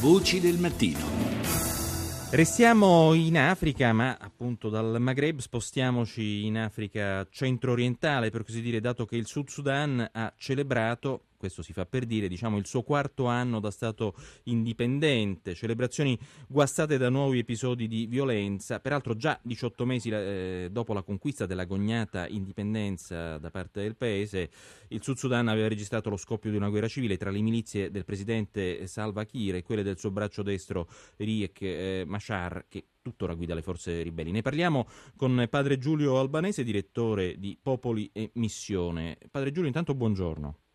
Voci del mattino. Restiamo in Africa, ma appunto dal Maghreb spostiamoci in Africa centro-orientale, per così dire, dato che il Sud Sudan ha celebrato questo si fa per dire, diciamo il suo quarto anno da Stato indipendente, celebrazioni guastate da nuovi episodi di violenza, peraltro già 18 mesi eh, dopo la conquista dell'agognata indipendenza da parte del paese, il Sud Sudan aveva registrato lo scoppio di una guerra civile tra le milizie del presidente Salva Kiir e quelle del suo braccio destro Riek eh, Machar, che tuttora guida le forze ribelli. Ne parliamo con padre Giulio Albanese, direttore di Popoli e Missione. Padre Giulio, intanto buongiorno.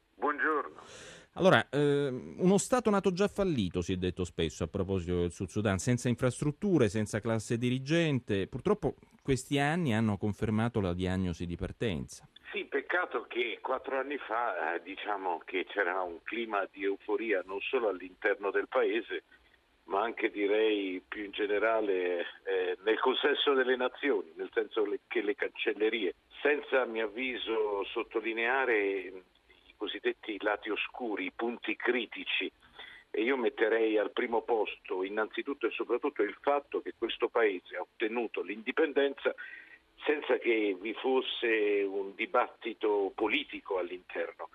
Allora, eh, uno Stato nato già fallito, si è detto spesso a proposito del Sud Sudan, senza infrastrutture, senza classe dirigente. Purtroppo questi anni hanno confermato la diagnosi di partenza. Sì, peccato che quattro anni fa eh, diciamo che c'era un clima di euforia non solo all'interno del paese, ma anche direi più in generale eh, nel consesso delle nazioni, nel senso che le cancellerie, senza a mio avviso sottolineare cosiddetti lati oscuri, i punti critici. E io metterei al primo posto innanzitutto e soprattutto il fatto che questo Paese ha ottenuto l'indipendenza senza che vi fosse un dibattito politico all'interno.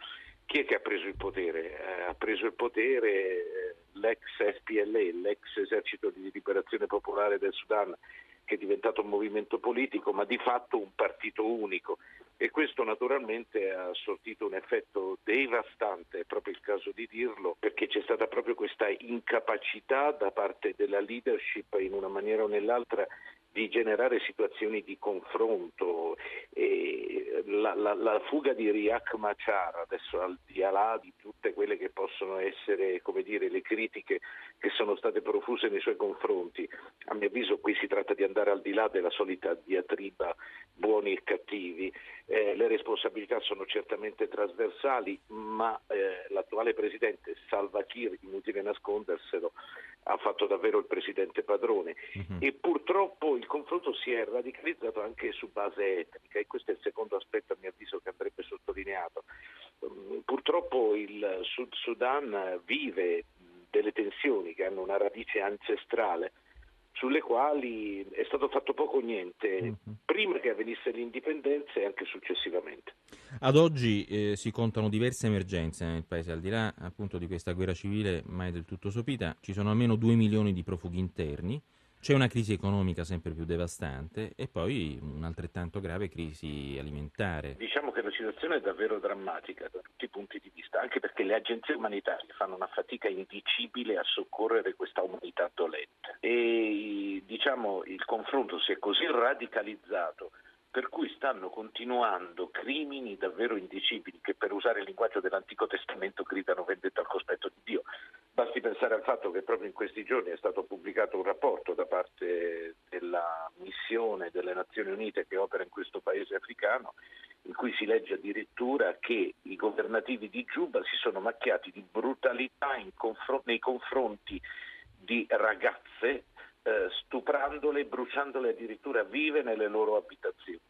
Chi è che ha preso il potere? Eh, ha preso il potere eh, l'ex SPLE, l'ex esercito di liberazione popolare del Sudan, che è diventato un movimento politico, ma di fatto un partito unico. E questo naturalmente ha sortito un effetto devastante, è proprio il caso di dirlo, perché c'è stata proprio questa incapacità da parte della leadership in una maniera o nell'altra di generare situazioni di confronto. La, la, la, fuga di Riak Machar, adesso al di là di tutte quelle che possono essere dire, le critiche che sono state profuse nei suoi confronti, a mio avviso qui si tratta di andare al di là della solita diatriba buoni e cattivi. Eh, le responsabilità sono certamente trasversali, ma eh, l'attuale presidente Salva Kiir, inutile nasconderselo, ha fatto davvero il presidente padrone uh-huh. e purtroppo il confronto si è radicalizzato anche su base etnica e questo è il secondo aspetto a mio avviso che andrebbe sottolineato. Um, purtroppo il Sud Sudan vive delle tensioni che hanno una radice ancestrale sulle quali è stato fatto poco o niente uh-huh. prima che avvenisse l'indipendenza e anche successivamente. Ad oggi eh, si contano diverse emergenze nel paese, al di là appunto di questa guerra civile mai del tutto sopita, ci sono almeno 2 milioni di profughi interni, c'è una crisi economica sempre più devastante e poi un'altrettanto grave crisi alimentare. Diciamo che la situazione è davvero drammatica da tutti i punti di vista, anche perché le agenzie umanitarie fanno una fatica indicibile a soccorrere questa umanità dolente. E diciamo il confronto si è così radicalizzato per cui stanno continuando crimini davvero indicibili che per usare il linguaggio dell'Antico Testamento gridano vendetta al cospetto di Dio. Basti pensare al fatto che proprio in questi giorni è stato pubblicato un rapporto da parte della missione delle Nazioni Unite che opera in questo paese africano in cui si legge addirittura che i governativi di Giuba si sono macchiati di brutalità confr- nei confronti di ragazze eh, stuprandole e bruciandole addirittura vive nelle loro abitazioni.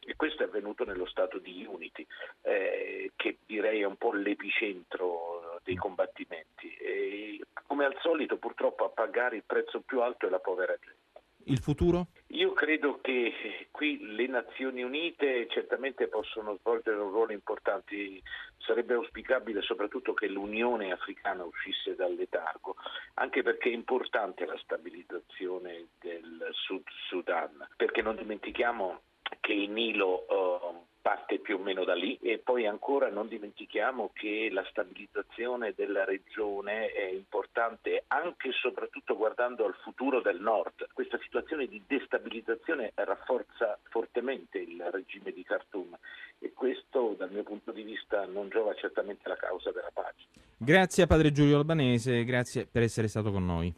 E questo è avvenuto nello stato di Unity, eh, che direi è un po' l'epicentro dei combattimenti. E, come al solito, purtroppo, a pagare il prezzo più alto è la povera gente. Il futuro? Io credo che qui le Nazioni Unite certamente possono svolgere un ruolo importante, sarebbe auspicabile soprattutto che l'Unione Africana uscisse dal letargo, anche perché è importante la stabilizzazione del Sud Sudan, perché non dimentichiamo che il Nilo uh, parte più o meno da lì e poi ancora non dimentichiamo che la stabilizzazione della regione è importante anche e soprattutto guardando al futuro del nord. Questa situazione di destabilizzazione rafforza fortemente il regime di Khartoum e questo dal mio punto di vista non giova certamente la causa della pace. Grazie a padre Giulio Albanese, grazie per essere stato con noi.